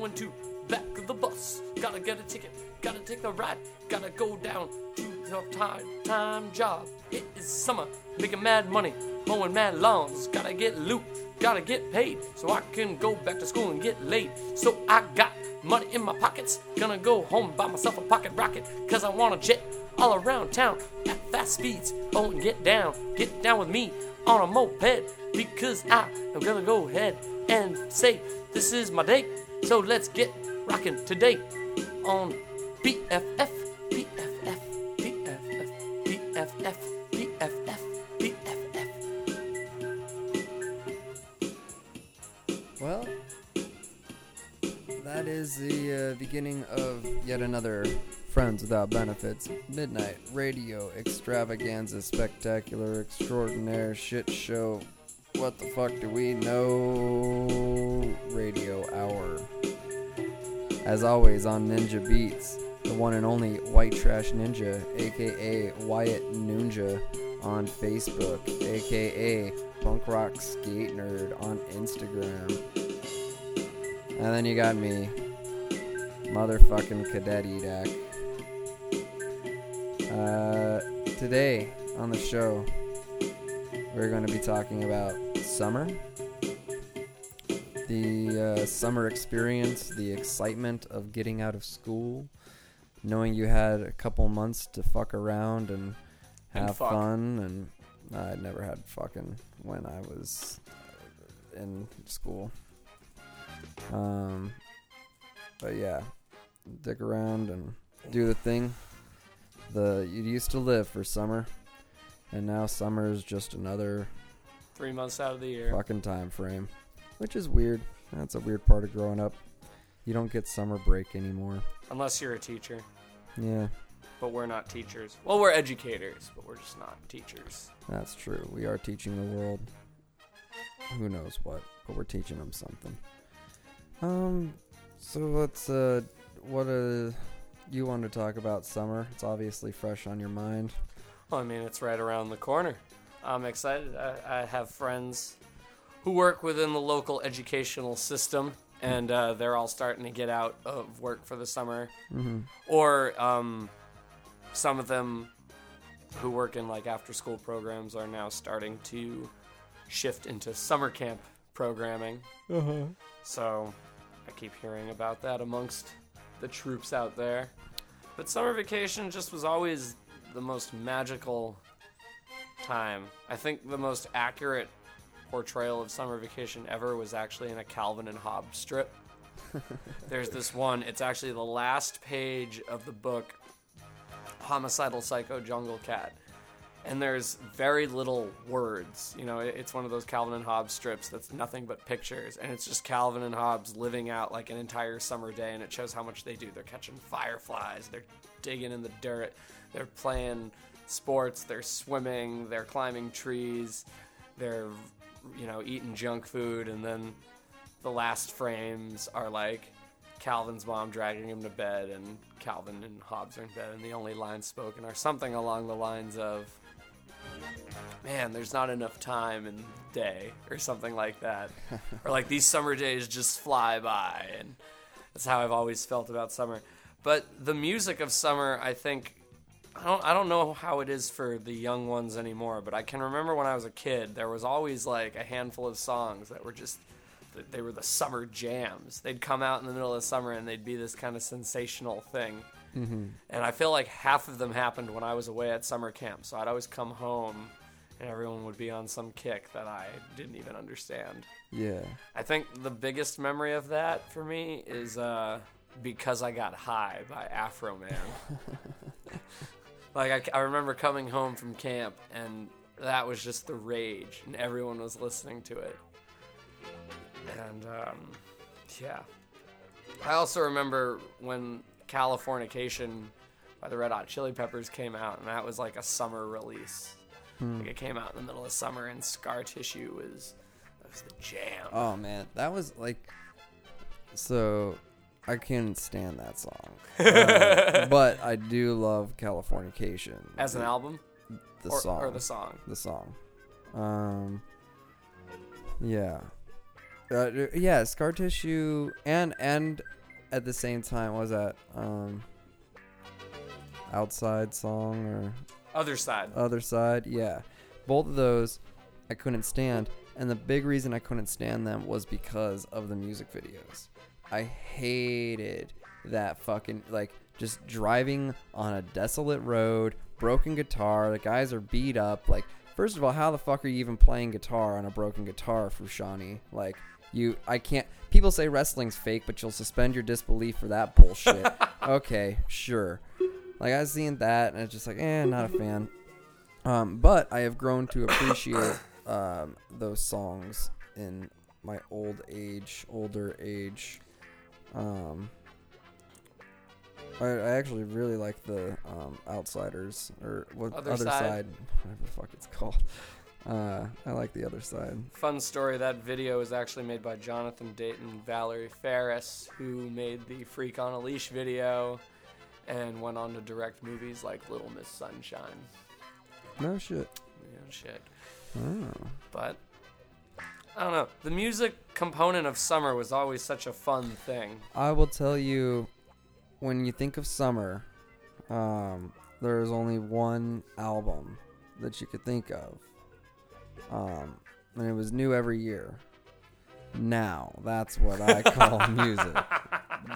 going to back of the bus. Gotta get a ticket, gotta take the ride, gotta go down to the time time job. It is summer, making mad money, mowing mad lawns. Gotta get loot, gotta get paid, so I can go back to school and get laid. So I got money in my pockets, gonna go home buy myself a pocket rocket, cause I wanna jet all around town at fast speeds. Oh, and get down, get down with me on a moped, because I am gonna go ahead and say this is my day. So let's get rocking today on BFF, BFF, BFF, BFF, BFF, BFF. Well, that is the uh, beginning of yet another Friends Without Benefits Midnight Radio Extravaganza Spectacular Extraordinaire Shit Show. What the fuck do we know? Radio Hour. As always on Ninja Beats, the one and only White Trash Ninja, aka Wyatt Ninja, on Facebook, aka Punk Rock Skate Nerd on Instagram. And then you got me, motherfucking Cadet Edak. Uh, today on the show, we're going to be talking about summer, the uh, summer experience, the excitement of getting out of school, knowing you had a couple months to fuck around and And have fuck. fun. And I never had fucking when I was in school. Um, but yeah, dick around and do the thing. The you used to live for summer, and now summer is just another Three months out of the year. fucking time frame, which is weird. That's a weird part of growing up. You don't get summer break anymore. Unless you're a teacher. Yeah, But we're not teachers. Well, we're educators, but we're just not teachers. that's true. We are teaching the world. Who knows what, but we're teaching them something. Um, so let's uh, what uh, you want to talk about summer? It's obviously fresh on your mind. Well, I mean, it's right around the corner. I'm excited. I, I have friends who work within the local educational system, and uh, they're all starting to get out of work for the summer. Mm-hmm. Or um, some of them who work in like after school programs are now starting to shift into summer camp programming. Uh-huh. So I keep hearing about that amongst the troops out there. But summer vacation just was always the most magical time. I think the most accurate portrayal of summer vacation ever was actually in a Calvin and Hobbes strip. There's this one, it's actually the last page of the book Homicidal Psycho Jungle Cat. And there's very little words. You know, it's one of those Calvin and Hobbes strips that's nothing but pictures. And it's just Calvin and Hobbes living out like an entire summer day. And it shows how much they do. They're catching fireflies, they're digging in the dirt, they're playing sports, they're swimming, they're climbing trees, they're, you know, eating junk food. And then the last frames are like Calvin's mom dragging him to bed, and Calvin and Hobbes are in bed, and the only lines spoken are something along the lines of, "Man, there's not enough time in the day," or something like that, or like these summer days just fly by, and that's how I've always felt about summer. But the music of summer, I think. I don't, I don't know how it is for the young ones anymore, but I can remember when I was a kid, there was always like a handful of songs that were just they were the summer jams. They'd come out in the middle of summer and they'd be this kind of sensational thing. Mm-hmm. And I feel like half of them happened when I was away at summer camp. So I'd always come home and everyone would be on some kick that I didn't even understand. Yeah. I think the biggest memory of that for me is uh, Because I Got High by Afroman. like, I, I remember coming home from camp and that was just the rage, and everyone was listening to it. And um, yeah. I also remember when Californication by the Red Hot Chili Peppers came out, and that was like a summer release. Like it came out in the middle of summer, and Scar Tissue was, that was the jam. Oh man, that was like so I can't stand that song. Uh, but I do love Californication. As an album, the or, song. or the song. the song. Um Yeah. Uh, yeah, scar tissue, and and at the same time, was that um, outside song or Other side. other side? Yeah, both of those I couldn't stand, and the big reason I couldn't stand them was because of the music videos. I hated that fucking like just driving on a desolate road, broken guitar. The guys are beat up. Like, first of all, how the fuck are you even playing guitar on a broken guitar, Frusciante? Like, you, I can't. People say wrestling's fake, but you'll suspend your disbelief for that bullshit. okay, sure. Like I seeing that, and it's just like, eh, not a fan. Um, but I have grown to appreciate um, those songs in my old age, older age. Um, I, I actually really like the um, Outsiders or what Other side. whatever the fuck it's called. Uh, I like the other side. Fun story that video was actually made by Jonathan Dayton Valerie Faris, who made the Freak on a Leash video and went on to direct movies like Little Miss Sunshine. No shit. No shit. Oh. But I don't know. The music component of summer was always such a fun thing. I will tell you, when you think of summer, um, there's only one album that you could think of, um, and it was new every year. Now, that's what I call music.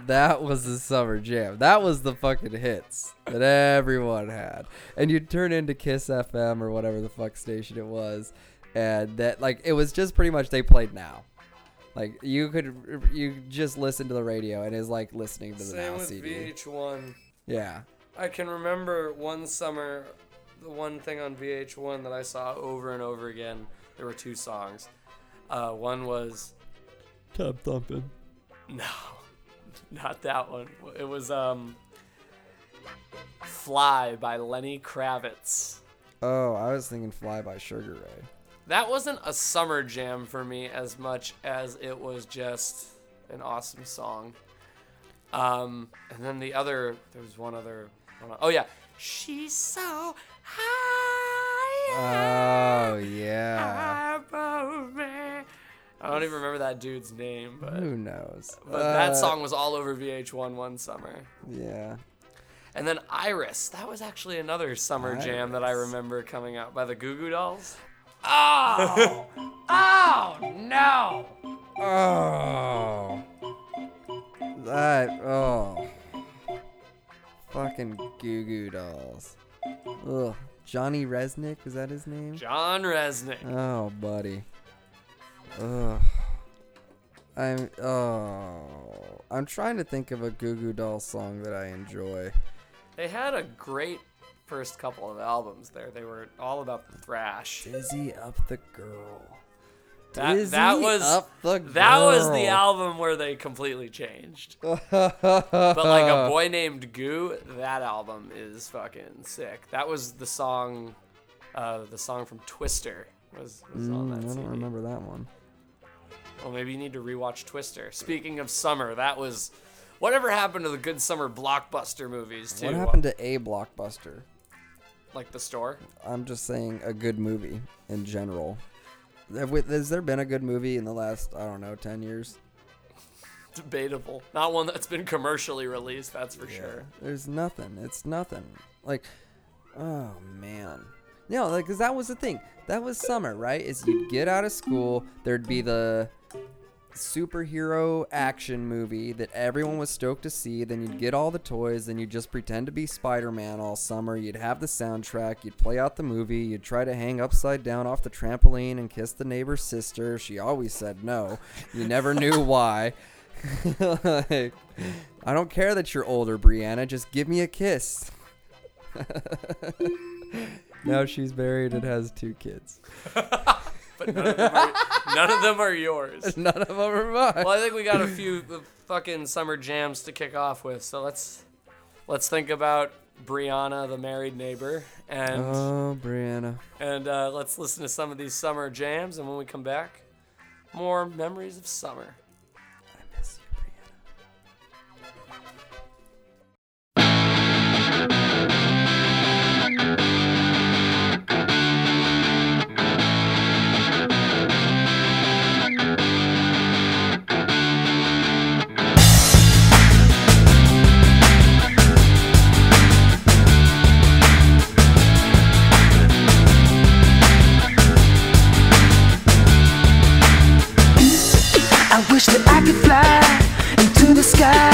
That was the summer jam. That was the fucking hits that everyone had. And you'd turn into Kiss FM or whatever the fuck station it was, and that like it was just pretty much they played now. Like you could you just listen to the radio and it's like listening to the Same now with CD. VH1. Yeah. I can remember one summer, the one thing on VH1 that I saw over and over again. There were two songs. Uh, one was Tub thumping. no, not that one. It was um, "Fly" by Lenny Kravitz. Oh, I was thinking Fly by Sugar Ray. That wasn't a summer jam for me as much as it was just an awesome song. Um, and then the other, there was one other. One, oh yeah, she's so high. Oh yeah. I don't even remember that dude's name, but Who knows? but that Uh, song was all over VH1 one summer. Yeah. And then Iris, that was actually another summer jam that I remember coming out by the Goo Goo Dolls. Oh, oh no! Oh. That oh. Fucking Goo Goo Dolls. Ugh. Johnny Rzeznik, is that his name? John Rzeznik. Oh, buddy. Ugh. I'm oh. I'm trying to think of a Goo Goo Doll song that I enjoy. They had a great first couple of albums there. They were all about the thrash. Dizzy up the girl. That, Dizzy that was up the that was the album where they completely changed. But like a boy named Goo, that album is fucking sick. That was the song, uh, the song from Twister was, was on Mm, that I CD. don't remember that one. Well, maybe you need to rewatch Twister. Speaking of summer, that was whatever happened to the good summer blockbuster movies too. What happened to a blockbuster? Like the store? I'm just saying a good movie in general. We- Has there been a good movie in the last I don't know ten years? Debatable. Not one that's been commercially released. That's for sure. There's nothing. It's nothing. Like, oh man. No, like, cause that was the thing. That was summer, right? Is you'd get out of school, there'd be the superhero action movie that everyone was stoked to see. Then you'd get all the toys. Then you'd just pretend to be Spider-Man all summer. You'd have the soundtrack. You'd play out the movie. You'd try to hang upside down off the trampoline and kiss the neighbor's sister. She always said no. You never knew why. like, I don't care that you're older, Brianna. Just give me a kiss. now she's married and has two kids. But none of them are, none of them are yours. None of them are mine. Well, I think we got a few fucking summer jams to kick off with. So let's let's think about Brianna, the married neighbor, and Oh, Brianna. and uh, let's listen to some of these summer jams. And when we come back, more memories of summer. sky.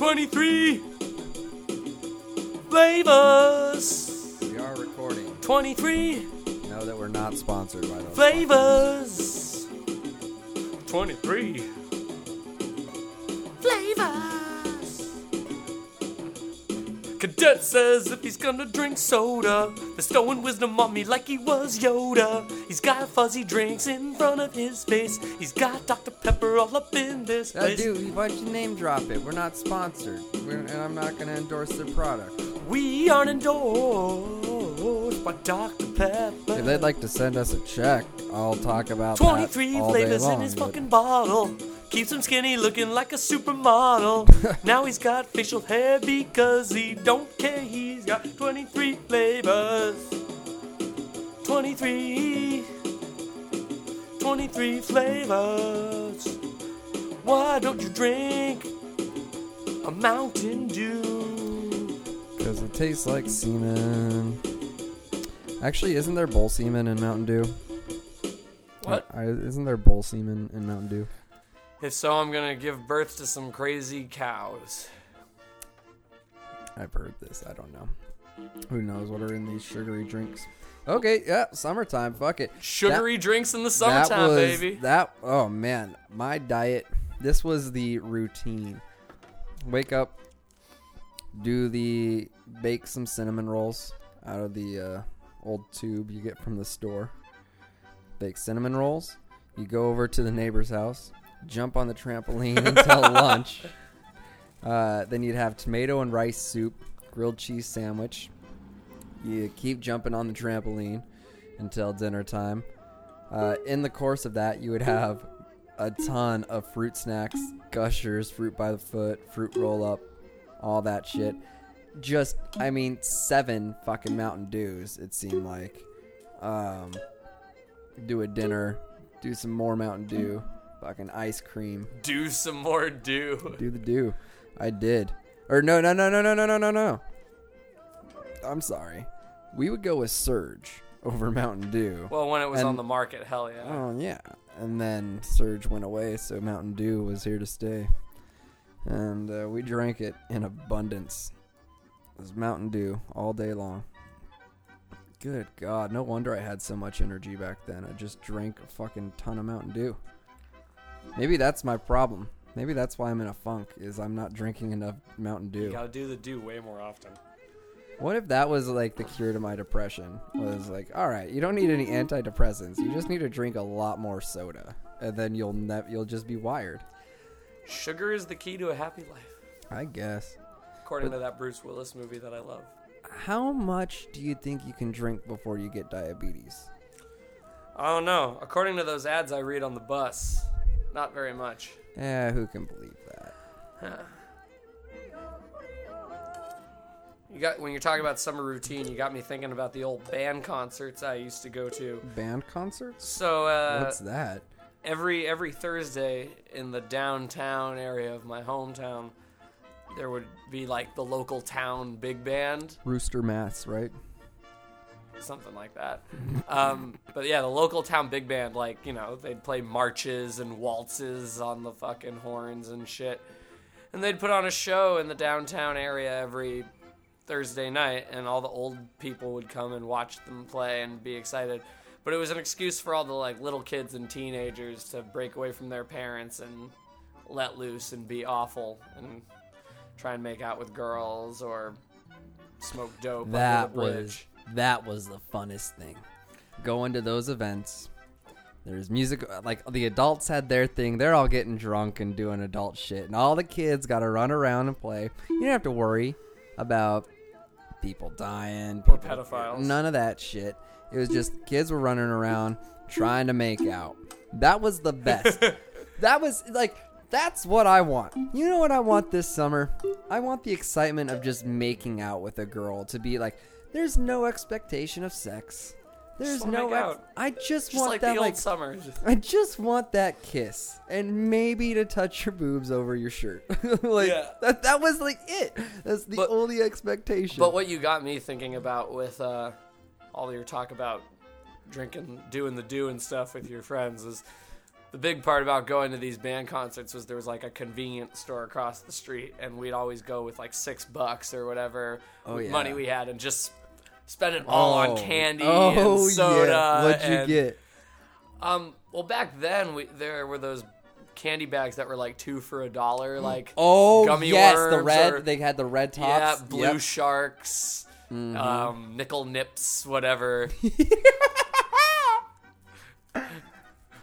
23 flavors. We are recording. 23 Know that we're not sponsored by those. flavors. 23 Cadet says if he's gonna drink soda, bestowing wisdom on me like he was Yoda. He's got fuzzy drinks in front of his face. He's got Dr. Pepper all up in this Uh, place. dude, why'd you name drop it? We're not sponsored, We're, and I'm not gonna endorse their product. We aren't endorsed by Dr. Pepper. If they'd like to send us a check, I'll talk about 23 that all day flavors long, in his but- fucking bottle. Keeps him skinny looking like a supermodel. now he's got facial hair because he don't care. He's got 23 flavors. 23. 23 flavors. Why don't you drink a Mountain Dew? Because it tastes like semen. Actually, isn't there bull semen in Mountain Dew? What? I, isn't there bull semen in Mountain Dew? If so, I'm gonna give birth to some crazy cows. I've heard this. I don't know. Who knows what are in these sugary drinks? Okay, yeah, summertime. Fuck it. Sugary drinks in the that summertime, was baby. that. Oh man, my diet. This was the routine. Wake up, do the bake some cinnamon rolls out of the uh, old tube you get from the store. Bake cinnamon rolls. You go over to the neighbor's house, jump on the trampoline until lunch. Uh, then you'd have tomato and rice soup, grilled cheese sandwich. You keep jumping on the trampoline until dinner time. Uh, in the course of that, you would have a ton of fruit snacks, gushers, fruit by the foot, fruit roll up, all that shit. Just, I mean, seven fucking Mountain Dews, it seemed like. Um, do a dinner, do some more Mountain Dew, fucking ice cream, Do some more do. do the do. I did. Or no, no, no, no, no, no, no, no, no. I'm sorry. We would go with Surge over Mountain Dew. Well, when it was And- on the market, hell yeah. Oh yeah, and then Surge went away, so Mountain Dew was here to stay, and uh, we drank it in abundance. It was Mountain Dew all day long. Good God, no wonder I had so much energy back then. I just drank a fucking ton of Mountain Dew. Maybe that's my problem. Maybe that's why I'm in a funk. Is I'm not drinking enough Mountain dew. You Dew. gotta do the do way more often. What if that was like the cure to my depression? Was like, all right, you don't need any antidepressants. You just need to drink a lot more soda, and then you'll ne- you'll just be wired. Sugar is the key to a happy life, I guess. according to that Bruce Willis movie that I love. How much do you think you can drink before you get diabetes? I don't know. According to those ads I read on the bus, not very much. Yeah, who can believe that? You got when you're talking about summer routine, you got me thinking about the old band concerts I used to go to. Band concerts? So uh, What's that? every every Thursday in the downtown area of my hometown, there would be like the local town big band, Rooster Mass, right? Something like that. Um, but yeah, the local town big band, like you know, they'd play marches and waltzes on the fucking horns and shit, and they'd put on a show in the downtown area every Thursday night, and all the old people would come and watch them play and be excited. But it was an excuse for all the like little kids and teenagers to break away from their parents and let loose and be awful and try and make out with girls or smoke dope That under the was bridge. That was the funnest thing. Going to those events. There's music like the adults had their thing. They're all getting drunk and doing adult shit, and all the kids got to run around and play. You don't have to worry about people dying, Or pedophiles. None of that shit. It was just kids were running around trying to make out. That was the best. that was like that's what I want. You know what I want this summer? I want the excitement of just making out with a girl to be like there's no expectation of sex. There's wanna no make ex- out. I just, Just want like that the old like summers. I just want that kiss and maybe to touch your boobs over your shirt. like Yeah. that that was like it. That's the But- only expectation. But what you got me thinking about with uh, all your talk about drinking, doing the do and stuff with your friends is the big part about going to these band concerts was there was like a convenience store across the street, and we'd always go with like six bucks or whatever Oh, yeah. money we had, and just spend it all on Oh. candy oh, and soda. Yeah. What'd you and- get? Um, well, back then we there were those candy bags that were like two for a dollar, like Oh, gummy yes, the red. or- they had the red yeah, tops. blue Yep. Mm-hmm. sharks, um, nickel nips, whatever.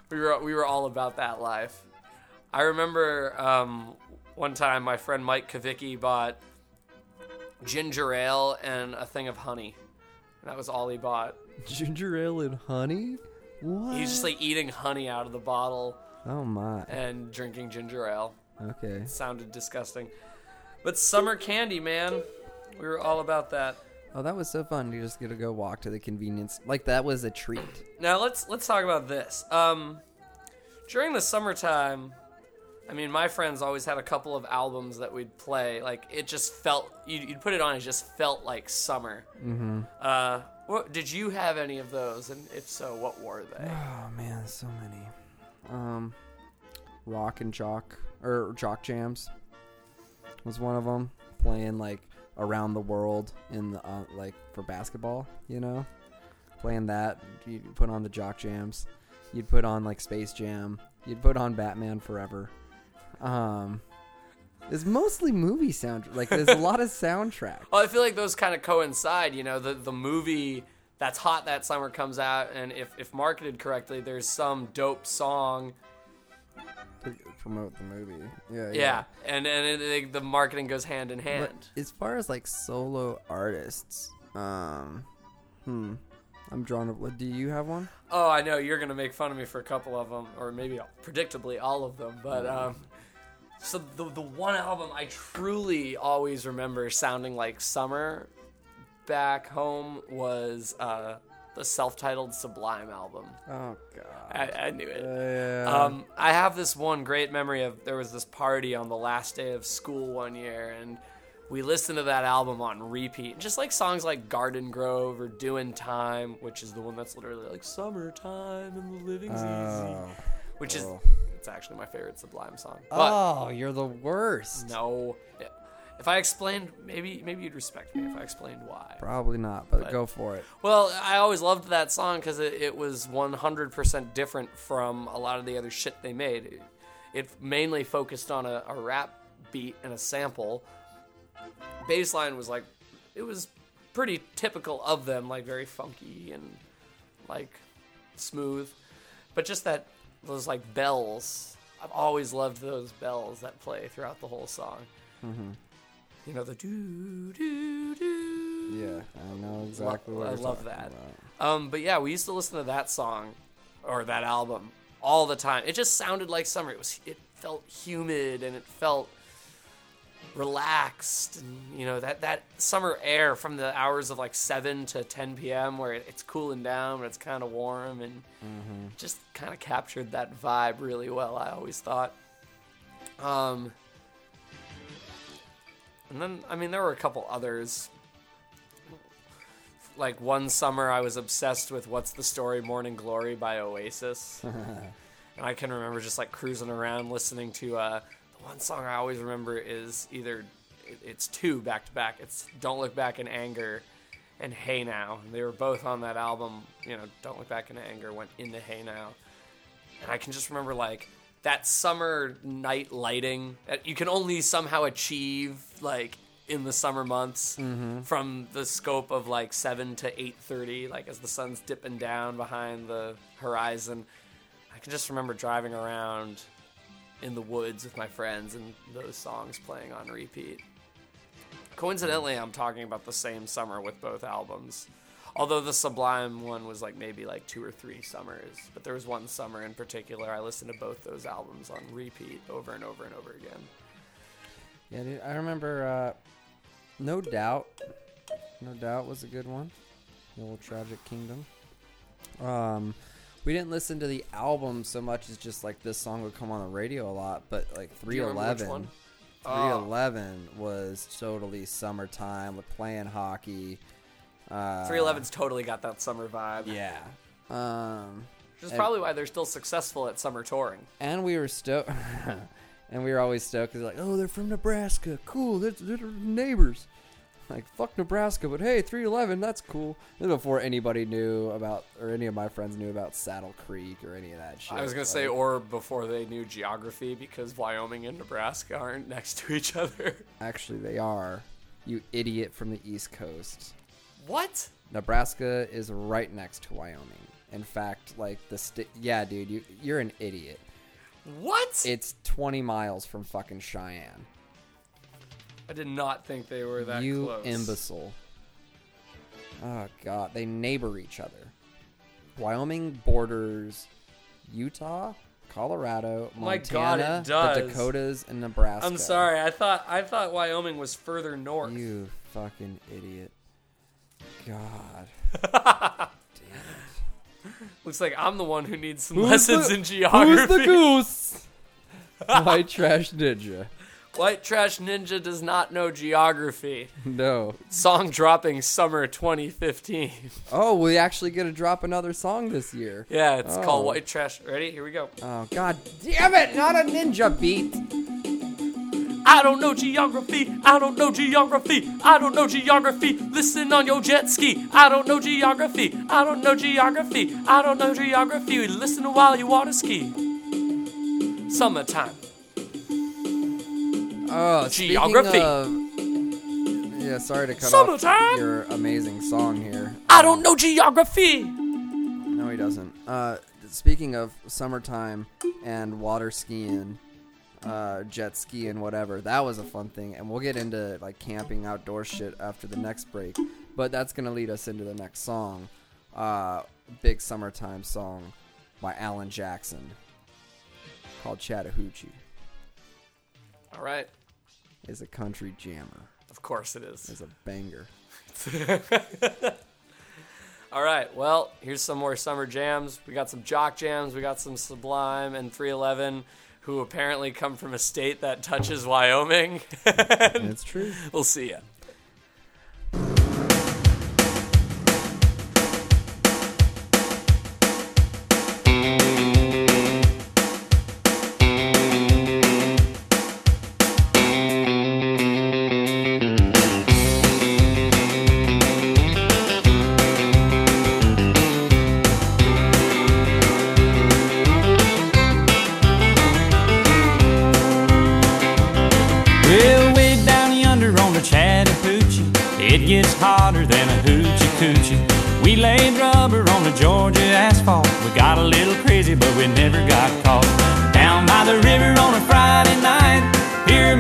we were we were all about that life. I remember um, one time my friend Mike Kavicki bought ginger ale and a thing of honey. That was all he bought. Ginger ale and honey. What? He was just like eating honey out of the bottle oh my. and drinking ginger ale. Okay. Sounded disgusting. But summer candy, man. We were all about that. Oh, that was so fun. You just get to go walk to the convenience. Like that was a treat. Now let's let's talk about this. Um, during the summertime, I mean, my friends always had a couple of albums that we'd play. Like it just felt you'd, you'd put it on, it just felt like summer. Mm-hmm. Uh, what did you have any of those? And if so, what were they? Oh man, so many. Um, rock and jock or jock jams was one of them. Playing like around the world in the uh, like for basketball, you know, playing that. You put on the jock jams. You'd put on like Space Jam. You'd put on Batman Forever. Um, it's mostly movie sound. Like there's a lot of soundtrack. Well, I feel like those kind of coincide. You know, the the movie that's hot that summer comes out, and if if marketed correctly, there's some dope song. to promote the movie. Yeah, Yeah, and and it, it- the marketing goes hand in But hand. as far as like solo artists, um, hmm, I'm drawn to. Do you have one? Oh, I know you're gonna make fun of me for a couple of them, or maybe predictably all of them. But um, so the the one album I truly always remember sounding like summer back home was uh, the self-titled Sublime album. Oh God. I, I knew it. Yeah. Um, I have this one great memory of there was this party on the last day of school one year, and we listened to that album on repeat. Just like songs like Garden Grove or Doing Time, which is the one that's literally like Summertime and the Living's Easy, oh. which is oh. it's actually my favorite Sublime song. But oh, you're the worst. no, if I explained, maybe maybe you'd respect me if I explained why. Probably not, but, But- go for it. Well, I always loved that song because it, it was 100% different from a lot of the other shit they made. It, it mainly focused on a, a rap beat and a sample. Bassline was like, it was pretty typical of them, like very funky and like smooth. But just that, those like bells, I've always loved those bells that play throughout the whole song. You know, the doo doo doo. Yeah, I know exactly Lo- what I love that. Um, but yeah, we used to listen to that song or that album all the time. It just sounded like summer. It was it felt humid and it felt relaxed and you know that that summer air from the hours of like 7 to 10 p.m. where it, it's cooling down but it's kind of warm and just kind of captured that vibe really well. I always thought. Um and then I mean there were a couple others like one summer I was obsessed with What's the Story Morning Glory by Oasis. and I can remember just like cruising around listening to uh one song I always remember is either it's two back to back. It's Don't Look Back in Anger and Hey Now. And they were both on that album, you know, Don't Look Back in Anger went into Hey Now. And I can just remember like that summer night lighting that you can only somehow achieve like in the summer months mm-hmm. from the scope of like 7 to 8.30 like as the sun's dipping down behind the horizon i can just remember driving around in the woods with my friends and those songs playing on repeat coincidentally i'm talking about the same summer with both albums although the sublime one was like maybe like two or three summers but there was one summer in particular i listened to both those albums on repeat over and over and over again Yeah, dude, I remember. Uh, no doubt, no doubt was a good one. The old Tragic Kingdom. Um, we didn't listen to the album so much as just like this song would come on the radio a lot, but like Do you remember which 311. one? 311 was totally summertime with playing hockey. Uh, 311's totally got that summer vibe Yeah. Um, Which is And- probably why they're still successful at summer touring. and we were stoked. and we were always stoked because like, oh, they're from Nebraska. Cool, they're, they're neighbors. Like fuck Nebraska, but hey, 311, that's cool. This is before anybody knew about, or any of my friends knew about Saddle Creek or any of that shit. I was gonna say, or before they knew geography, because Wyoming and Nebraska aren't next to each other. actually, they are. You idiot from the East Coast. What? Nebraska is right next to Wyoming. In fact, like the state. Yeah, dude, you you're an idiot. What? It's 20 miles from fucking Cheyenne. I did not think they were that you close. imbecile. Oh god, they neighbor each other. Wyoming borders Utah, Colorado, oh My God, it Montana, does. the Dakotas, and Nebraska. I'm sorry. I thought I thought Wyoming was further north. You fucking idiot. God. Damn it. Looks like I'm the one who needs some Who's lessons the- in geography. Who's the goose? White trash ninja. White Trash Ninja does not know geography. No. Song dropping summer 2015. Oh, we actually get to drop another song this year. Yeah, it's Oh. called White Trash. Ready? Here we go. Oh god damn it! Not a ninja beat. I don't know geography. I don't know geography. I don't know geography. Listen on your jet ski. I don't know geography. I don't know geography. I don't know geography. Listen while you water ski. Summertime. Oh, Geography. Speaking of, yeah, sorry to cut Summertime. off your amazing song here. I don't know geography. No, he doesn't. Uh, speaking of summertime and water skiing, uh, jet skiing, whatever, that was a fun thing. And we'll get into like camping, outdoor shit after the next break. But that's gonna lead us into the next song, uh, big summertime song by Alan Jackson called Chattahoochee. All right. Is a country jammer. Of course it is. Is a banger. All right. Well, here's some more summer jams. We got some jock jams. We got some Sublime and 311, who apparently come from a state that touches Wyoming. It's true. we'll see ya.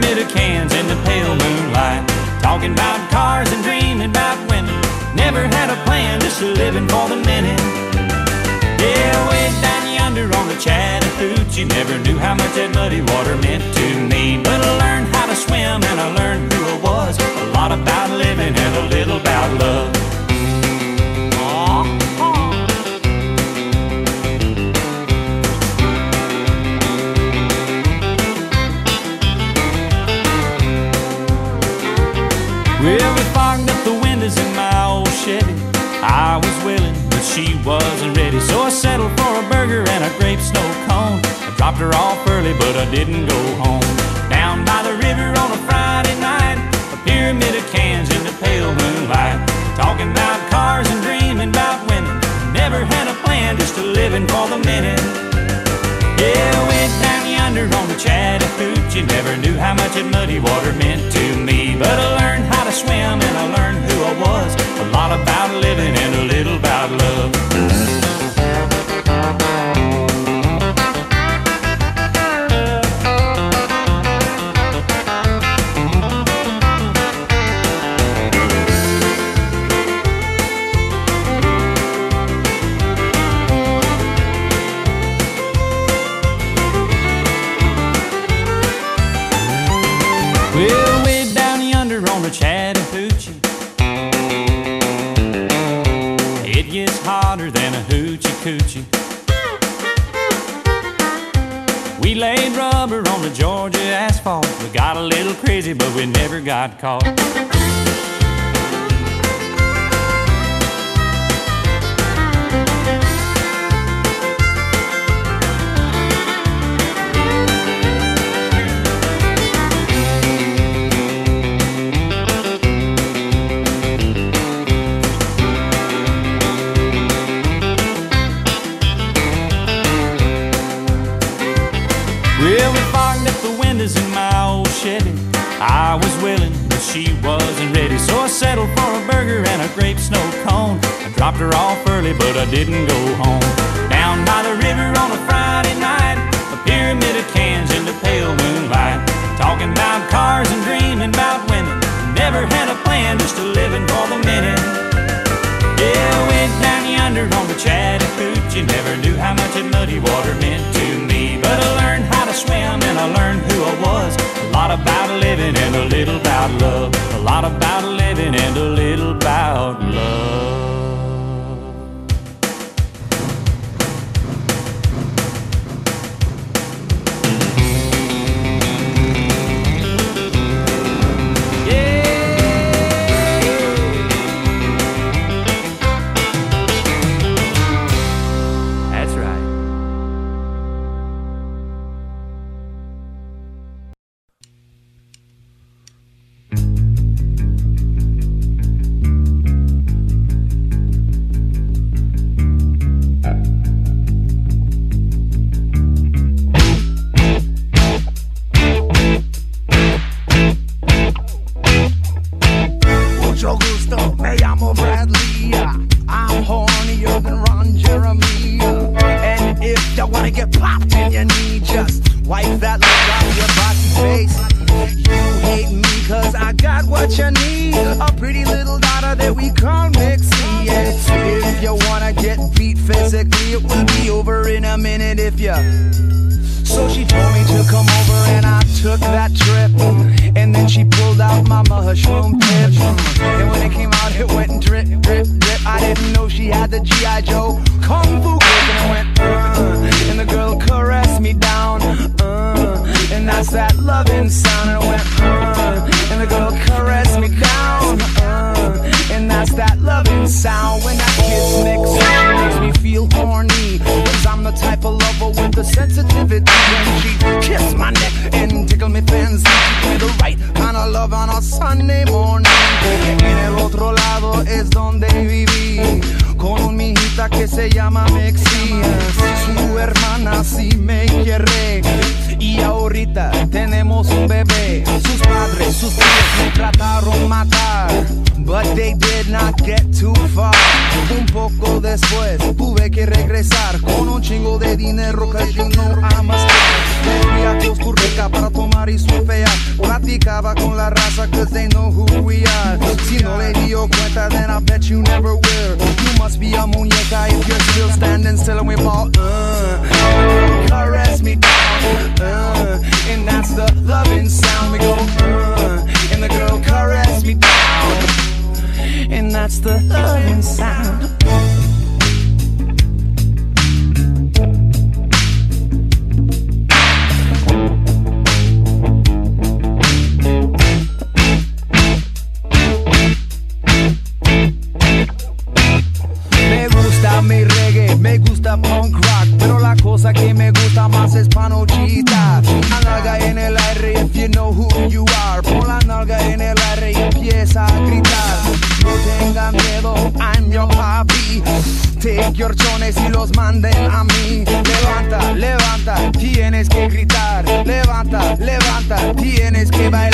Pyramid of cans in the pale moonlight. Talking about cars and dreaming about women. Never had a plan, just living for the minute. Yeah, way down yonder on the Chattahoochee Never knew how much that muddy water meant to me But I learned how to swim and I learned who I was A lot about living and a little about love she wasn't ready. So I settled for a burger and a grape snow cone. I dropped her off early, but I didn't go home. Down by the river on a Friday night, a pyramid of cans in the pale moonlight. Talking about cars and dreaming about women. Never had a plan, just a living for the minute. Yeah, I went down yonder on the Chattahoochee. Never knew how much that muddy water meant to me. But I learned how to swim and I learned who I was. A lot about living and a little about love. Coochie. We laid rubber on the Georgia asphalt. We got a little crazy, but we never got caught. Early, but I didn't go home. Down by the river on a Friday night, a pyramid of cans in the pale moonlight. Talking about cars and dreaming about women. Never had a plan, just a living for the minute. Yeah, I went down yonder on the Chattahoochee. Never knew how much that muddy water meant to me. But I learned how to swim and I learned who I was. A lot about living and a little about love. A lot about living and a little about love. What you need. A pretty little daughter that we call Mixie. And if you wanna get beat physically, it will be over in a minute if you. So she told me to come over and I took that trip. And then she pulled out my mushroom tip. And when it came out, it went drip, drip, drip. I didn't know she had the G.I. Joe Kung Fu grip. And it went, uh, and the girl caressed me down. Uh, and that's that loving sound. And it went, uh, and the girl caressed me down. Uh, and that's that loving sound. When that kiss she makes me feel horny. Cause I'm the type of lover with the sensitivity. When she kiss my neck and tickle me fancy. Me the right kind of love on a Sunday morning. En el otro lado es donde viví. Con un mijita que se llama Mexi. Su hermana sí me quiere. Y ahorita tenemos un bebé. Sus padres, sus tíos me trataron matar. But they did not get too far. Un poco después tuve que regresar con un chingo de dinero que you know I'm a star. Fui a Costa Rica para tomar y surfear. Platicaba con la raza cause they know who we are. Si no le dio cuenta, then I bet you never will. Must be a moon muñeca if you're still standing still and we ball. Uh, caress me down. Uh, and that's the loving sound. We go, uh, and the girl caress me down. And that's the loving sound. Y los manden a mí. Levanta, levanta, tienes que gritar. Levanta, levanta, tienes que bailar.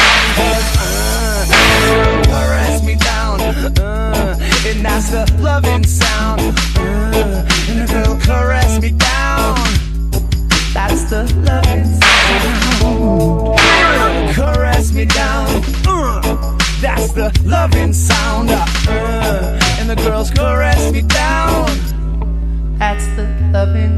Uh, caress me down. Uh, and that's the loving sound. Uh, and girl caress me down. That's the loving sound. Caress me down. Uh, that's the loving sound. Loving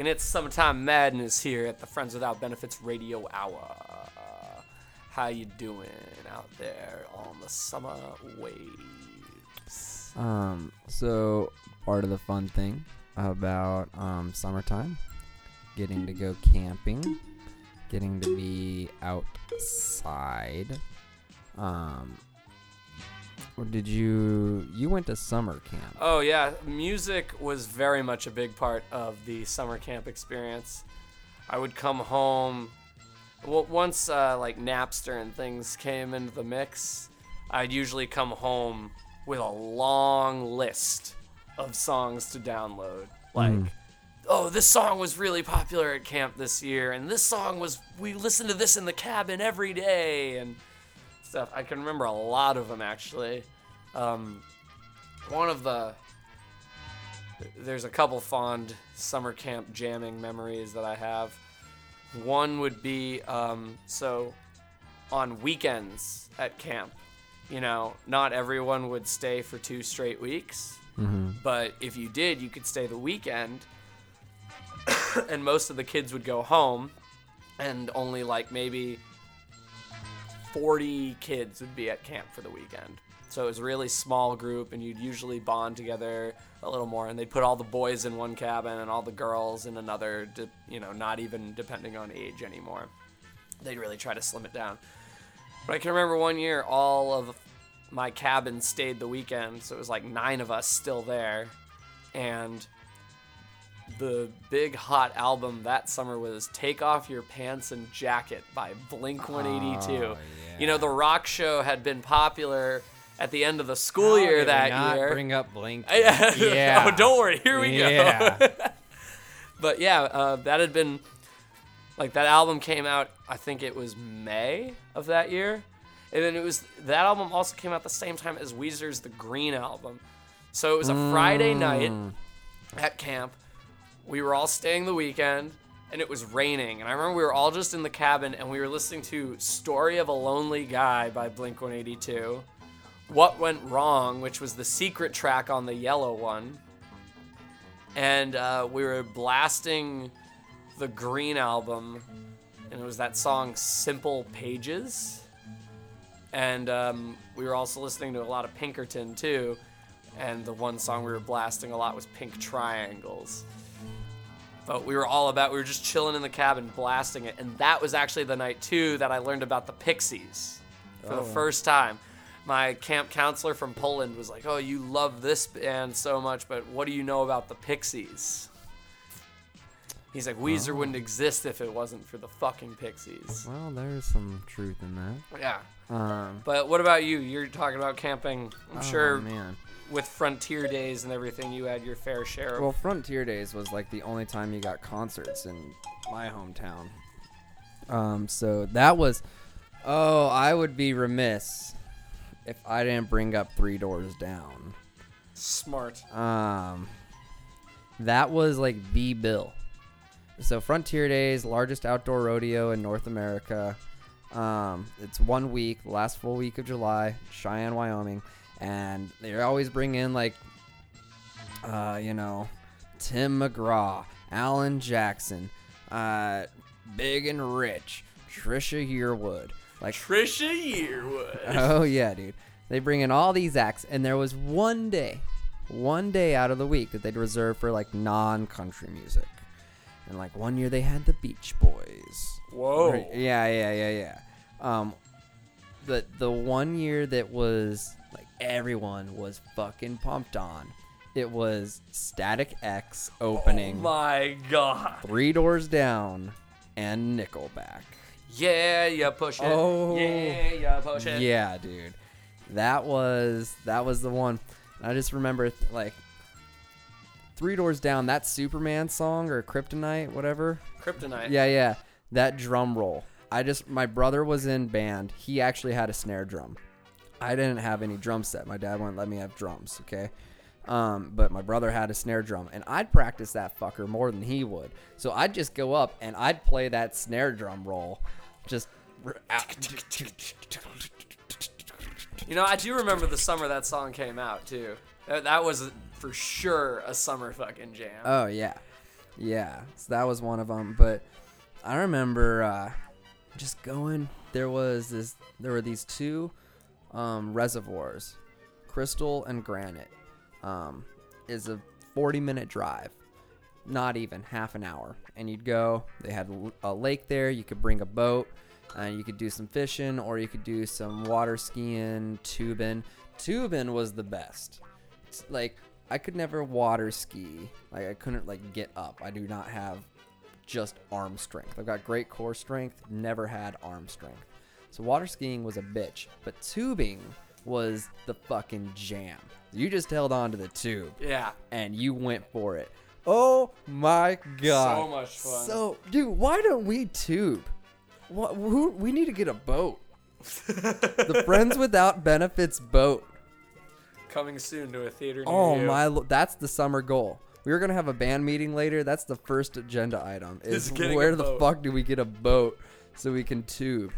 and it's summertime madness here at the Friends Without Benefits Radio Hour. How you doing out there on the summer waves? Um, so part of the fun thing about um, summertime, getting to go camping, getting to be outside. Um, or did you you went to summer camp? Oh yeah, music was very much a big part of the summer camp experience. I would come home. Well, once uh, like Napster and things came into the mix, I'd usually come home with a long list of songs to download. Like, oh, this song was really popular at camp this year, and this song was we listened to this in the cabin every day, and stuff. I can remember a lot of them actually. Um, one of the there's a couple fond summer camp jamming memories that I have. One would be um, so on weekends at camp. You know, not everyone would stay for two straight weeks, but if you did, you could stay the weekend. and most of the kids would go home, and only like maybe 40 kids would be at camp for the weekend. So it was a really small group, and you'd usually bond together a little more. And they'd put all the boys in one cabin and all the girls in another, de- you know, not even depending on age anymore. They'd really try to slim it down. But I can remember one year, all of my cabin stayed the weekend, so it was like nine of us still there. And the big hot album that summer was Take Off Your Pants and Jacket by Blink 182. You know, the rock show had been popular at the end of the school year that year. bring up Blink. yeah. Yeah. oh, don't worry. Here we go. yeah. But yeah, uh, that had been like that album came out. I think it was May of that year, and then it was that album also came out the same time as Weezer's The Green album. So it was a Friday night at camp. We were all staying the weekend, and it was raining. And I remember we were all just in the cabin, and we were listening to "Story of a Lonely Guy" by Blink 182. What Went Wrong, which was the secret track on the yellow one and uh, we were blasting the Green album, and it was that song "Simple Pages," and um, we were also listening to a lot of Pinkerton too. And the one song we were blasting a lot was "Pink Triangles." But we were all about we were just chilling in the cabin blasting it, and that was actually the night too that I learned about the Pixies for the first time. My camp counselor from Poland was like, "Oh, you love this band so much, but what do you know about the Pixies?" He's like, "Weezer wouldn't exist if it wasn't for the fucking Pixies." Well, there's some truth in that. Yeah. Um, But what about you? You're talking about camping. I'm oh, sure man. With Frontier Days and everything, you had your fair share of. Well, Frontier Days was like the only time you got concerts in my hometown. Um, so that was, oh, I would be remiss if I didn't bring up Three Doors Down. smart. Um, that was like the bill. So Frontier Days, largest outdoor rodeo in North America. Um, it's one week, last full week of July, Cheyenne, Wyoming, and they always bring in like, uh, you know, Tim McGraw, Alan Jackson, uh, Big and Rich, Trisha Yearwood, like Trisha Yearwood. Oh yeah, dude. They bring in all these acts, and there was one day, one day out of the week that they'd reserve for like non-country music. And like one year they had the Beach Boys. Whoa. Right, Yeah, yeah, yeah, yeah. Um, the the one year that was like everyone was fucking pumped on. It was Static X opening, Oh my god. Three Doors Down, and Nickelback. Yeah, you push it. Oh. Yeah, you push it. Yeah, dude. That was that was the one. I just remember like Three Doors Down, that Superman song or Kryptonite, whatever. Kryptonite. Yeah, yeah. That drum roll. I just my brother was in band. He actually had a snare drum. I didn't have any drum set. My dad wouldn't let me have drums, okay? Um, but my brother had a snare drum, and I'd practice that fucker more than he would. So I'd just go up and I'd play that snare drum roll, just. You know, I do remember the summer that song came out too. That, that was for sure a summer fucking jam. Oh yeah. Yeah, so that was one of them. But I remember uh, just going. There was this. There were these two um, reservoirs, crystal and granite. Um, is a 40 minute drive, not even half an hour. And you'd go. They had a lake there. You could bring a boat. And you could do some fishing, or you could do some water skiing, tubing. Tubing was the best. It's like I could never water ski. Like I couldn't like get up. I do not have just arm strength. I've got great core strength, never had arm strength. So water skiing was a bitch, but tubing was the fucking jam. You just held on to the tube Yeah. and you went for it. Oh my god. So much fun. So, dude, why don't we tube? What who we need to get a boat. the Friends Without Benefits boat. Coming soon to a theater near Oh you. my, lo- that's the summer goal. We were gonna have a band meeting later. That's the first agenda item. Is Is getting a where the boat. fuck do we get a boat so we can tube?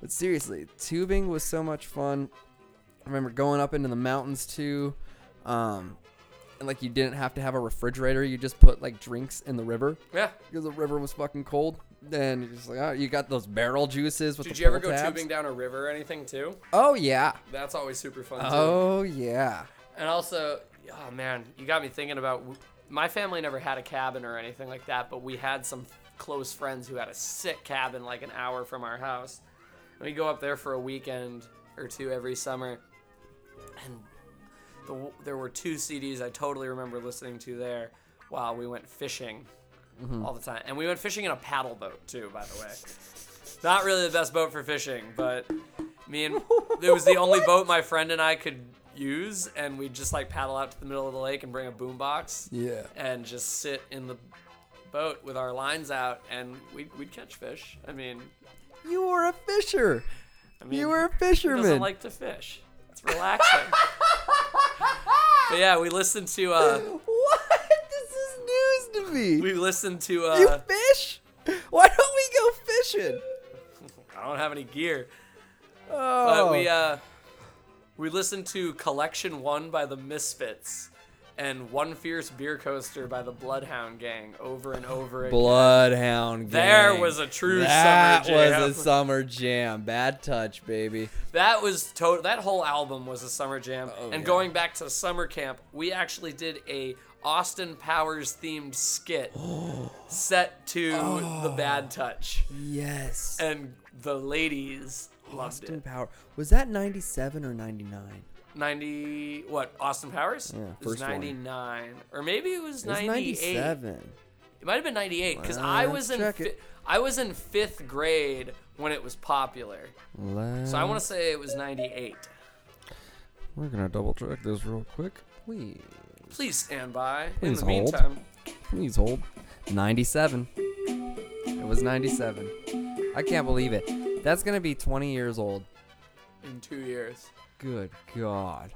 But seriously, tubing was so much fun. I remember going up into the mountains too, um, and like you didn't have to have a refrigerator. You just put like drinks in the river Yeah. because the river was fucking cold. Then you're just like, oh, you got those barrel juices with. Did the you ever go tabs. tubing down a river or anything too? Oh yeah. That's always super fun too. Oh yeah. And also, oh man, you got me thinking about. My family never had a cabin or anything like that, but we had some close friends who had a sick cabin like an hour from our house. We go up there for a weekend or two every summer. And the, there were two CDs I totally remember listening to there while we went fishing mm-hmm. all the time. And we went fishing in a paddle boat too, by the way. Not really the best boat for fishing, but me and it was the only boat my friend and I could use, and we'd just like paddle out to the middle of the lake and bring a boombox Yeah. and just sit in the boat with our lines out, and we'd, we'd catch fish. I mean, You were a fisher. I mean, You were a who fisherman. doesn't like to fish? It's relaxing. but yeah, we listened to uh, What? This is news to me. we listened to you uh, fish? Why don't we go fishing? I don't have any gear. Oh, But we uh we listened to Collection One by the Misfits and One Fierce Beer Coaster by the Bloodhound Gang over and over again. Bloodhound. Gang. There was a true that summer jam. That was a summer jam. Bad touch, baby. That was to- that whole album was a summer jam. Oh, and yeah. going back to summer camp, we actually did a Austin Powers themed skit set to Oh. the Bad Touch, Yes. and the ladies loved Austin it. Power. Was that 97 or 99? 90 what Austin Powers? Yeah, it was first one. 99 or maybe it was It was 98. 97. It might have been 98 because I was in fi- I was in 5th grade when it was popular. So I want to say it was 98. We're gonna double check this real quick. Please, Please stand by. in Please the hold. meantime, please hold. 97. It was 97. I can't believe it. That's gonna be 20 years old. in 2 years. Good God.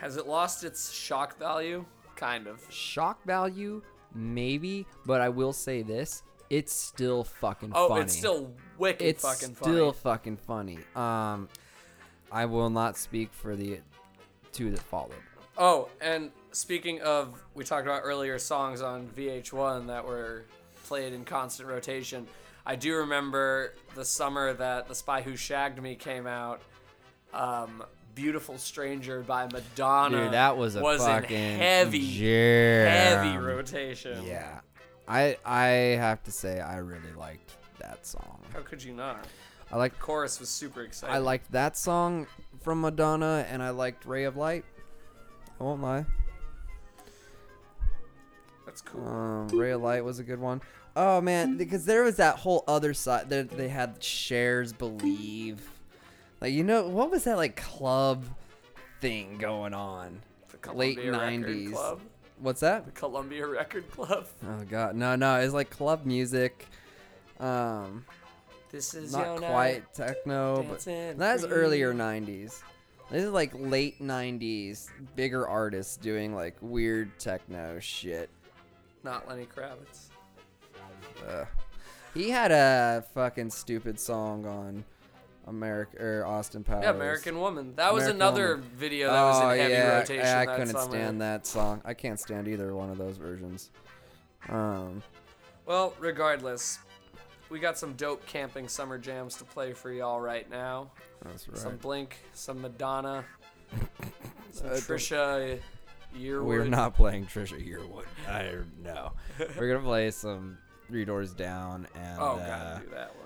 Has it lost its shock value? Kind of. Shock value, maybe, but I will say this: it's still fucking funny. Oh, funny. it's still wicked fucking funny. it's fucking still fucking funny. Um, I will not speak for the two that followed. Oh, and speaking of, we talked about earlier songs on VH1 that were played in constant rotation. I do remember the summer that The Spy Who Shagged Me came out. Um, Beautiful Stranger by Madonna. Dude, that was a in fucking heavy, jam. heavy rotation. Yeah, I I have to say I really liked that song. How could you not? I like Chorus was super exciting. I liked that song from Madonna, and I liked Ray of Light. I won't lie. That's cool. Um, Ray of Light was a good one. Oh man, because there was that whole other side. that they had shares believe, like you know what was that like club thing going on? The late Columbia Record 90s. Club. What's that? The Columbia Record Club. Oh god, no, no, it's like club music. Um, This is not your quite night. techno, but that's earlier '90s. This is like late '90s, bigger artists doing like weird techno shit. Not Lenny Kravitz. Ugh. He had a fucking stupid song on America or Austin Powers. Yeah, American Woman. That was American another Woman. video that was in oh, heavy yeah, rotation. Yeah, I couldn't summer. stand that song. I can't stand either one of those versions. Um, well, regardless, we got some dope camping summer jams to play for y'all right now. That's right. Some Blink, some Madonna, some Trisha Yearwood. We're not playing Trisha Yearwood. I no. We're gonna play some Three Doors Down and. Oh, uh, gotta do that one.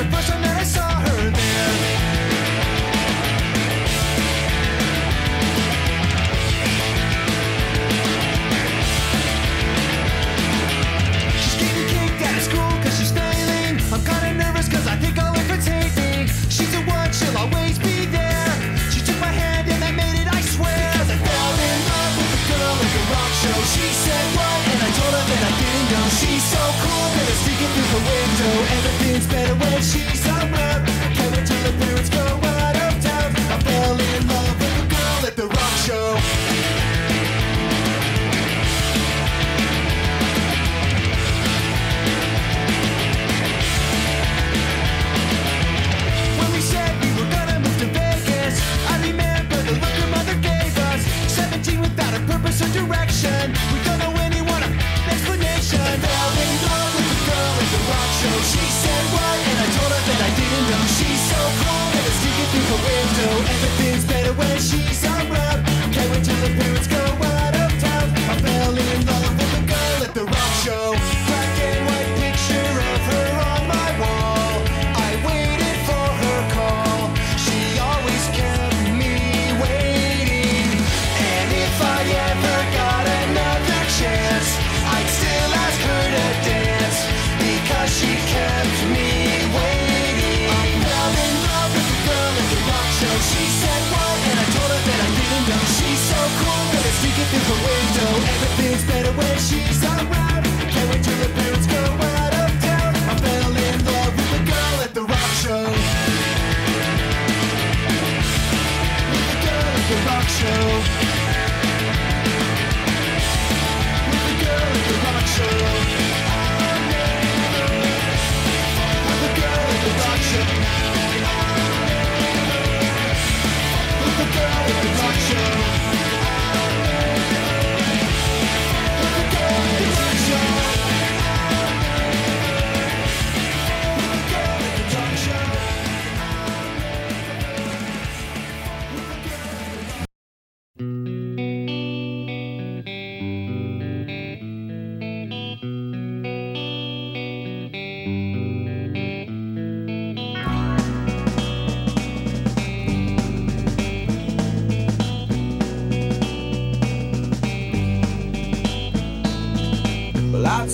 It's person It's better when she's around. Coming to the parents' go.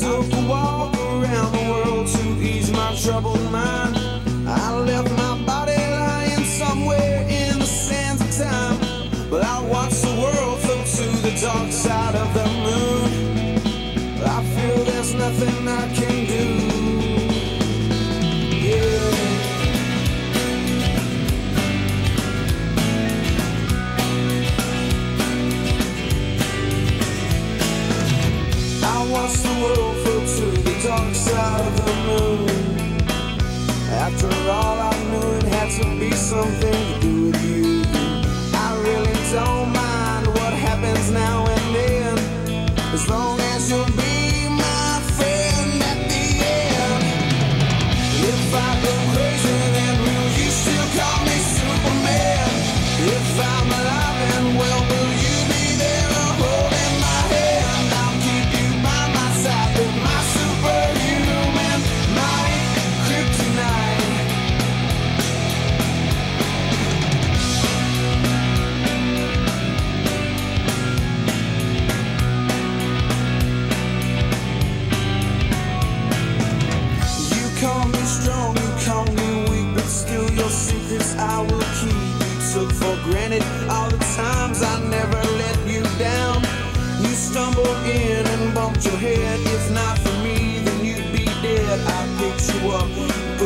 took a walk around the world to ease my troubled mind. to be something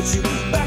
put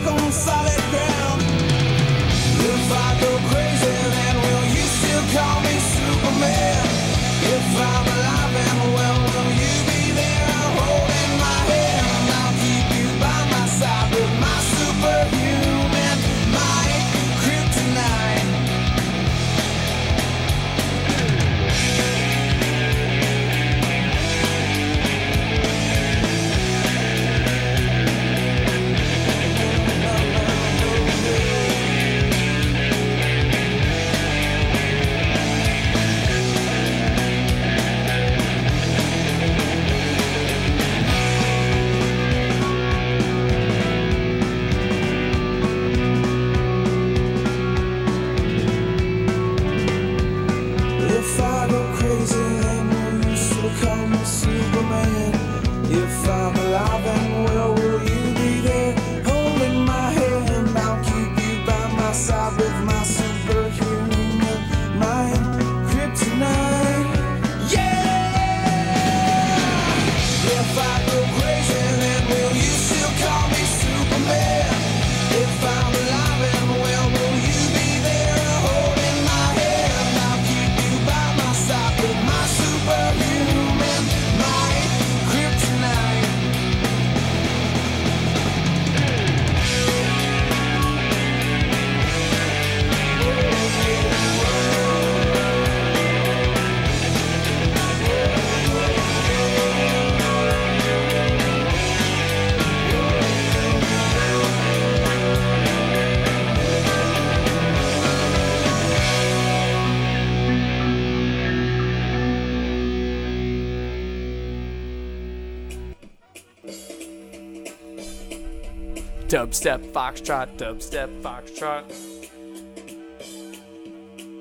Dubstep foxtrot, dubstep foxtrot.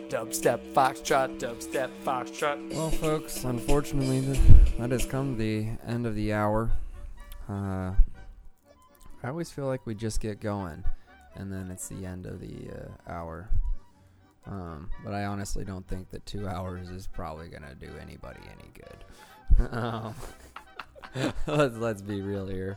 Dubstep foxtrot, dubstep foxtrot. Well, folks, unfortunately, that has come to the end of the hour. Uh, I always feel like we just get going, and then it's the end of the uh, hour. Um, but I honestly don't think that two hours is probably gonna do anybody any good. um, let's let's be real here.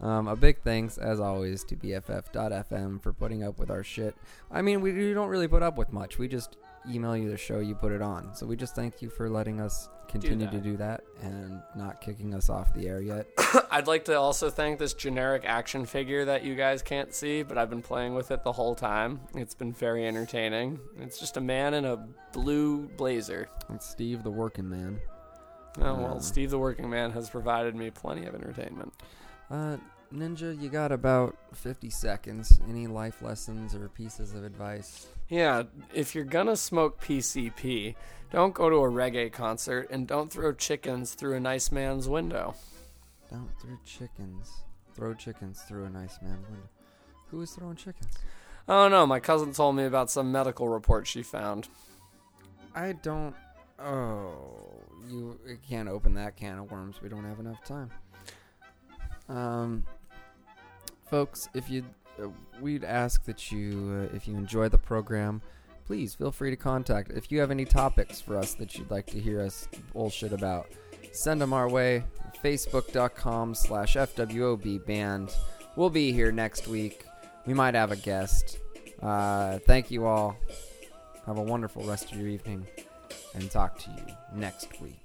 Um, a big thanks, as always, to BFF.FM for putting up with our shit. I mean, we, we don't really put up with much. We just email you the show, you put it on. So we just thank you for letting us continue to do that and not kicking us off the air yet. I'd like to also thank this generic action figure that you guys can't see, but I've been playing with it the whole time. It's been very entertaining. It's just a man in a blue blazer. It's Steve, the working man. Oh, well, Um, Steve the Working Man has provided me plenty of entertainment. Uh, Ninja, you got about 50 seconds. Any life lessons or pieces of advice? Yeah, if you're gonna smoke PCP, don't go to a reggae concert and don't throw chickens through a nice man's window. Don't throw chickens. Throw chickens through a nice man's window. Who is throwing chickens? Oh no, my cousin told me about some medical report she found. I don't. Oh, you you can't open that can of worms. We don't have enough time. Um, folks, if you, uh, we'd ask that you, uh, if you enjoy the program, please feel free to contact. If you have any topics for us that you'd like to hear us bullshit about, send them our way. Facebook.com slash band. We'll be here next week. We might have a guest. Uh, thank you all. Have a wonderful rest of your evening and talk to you next week.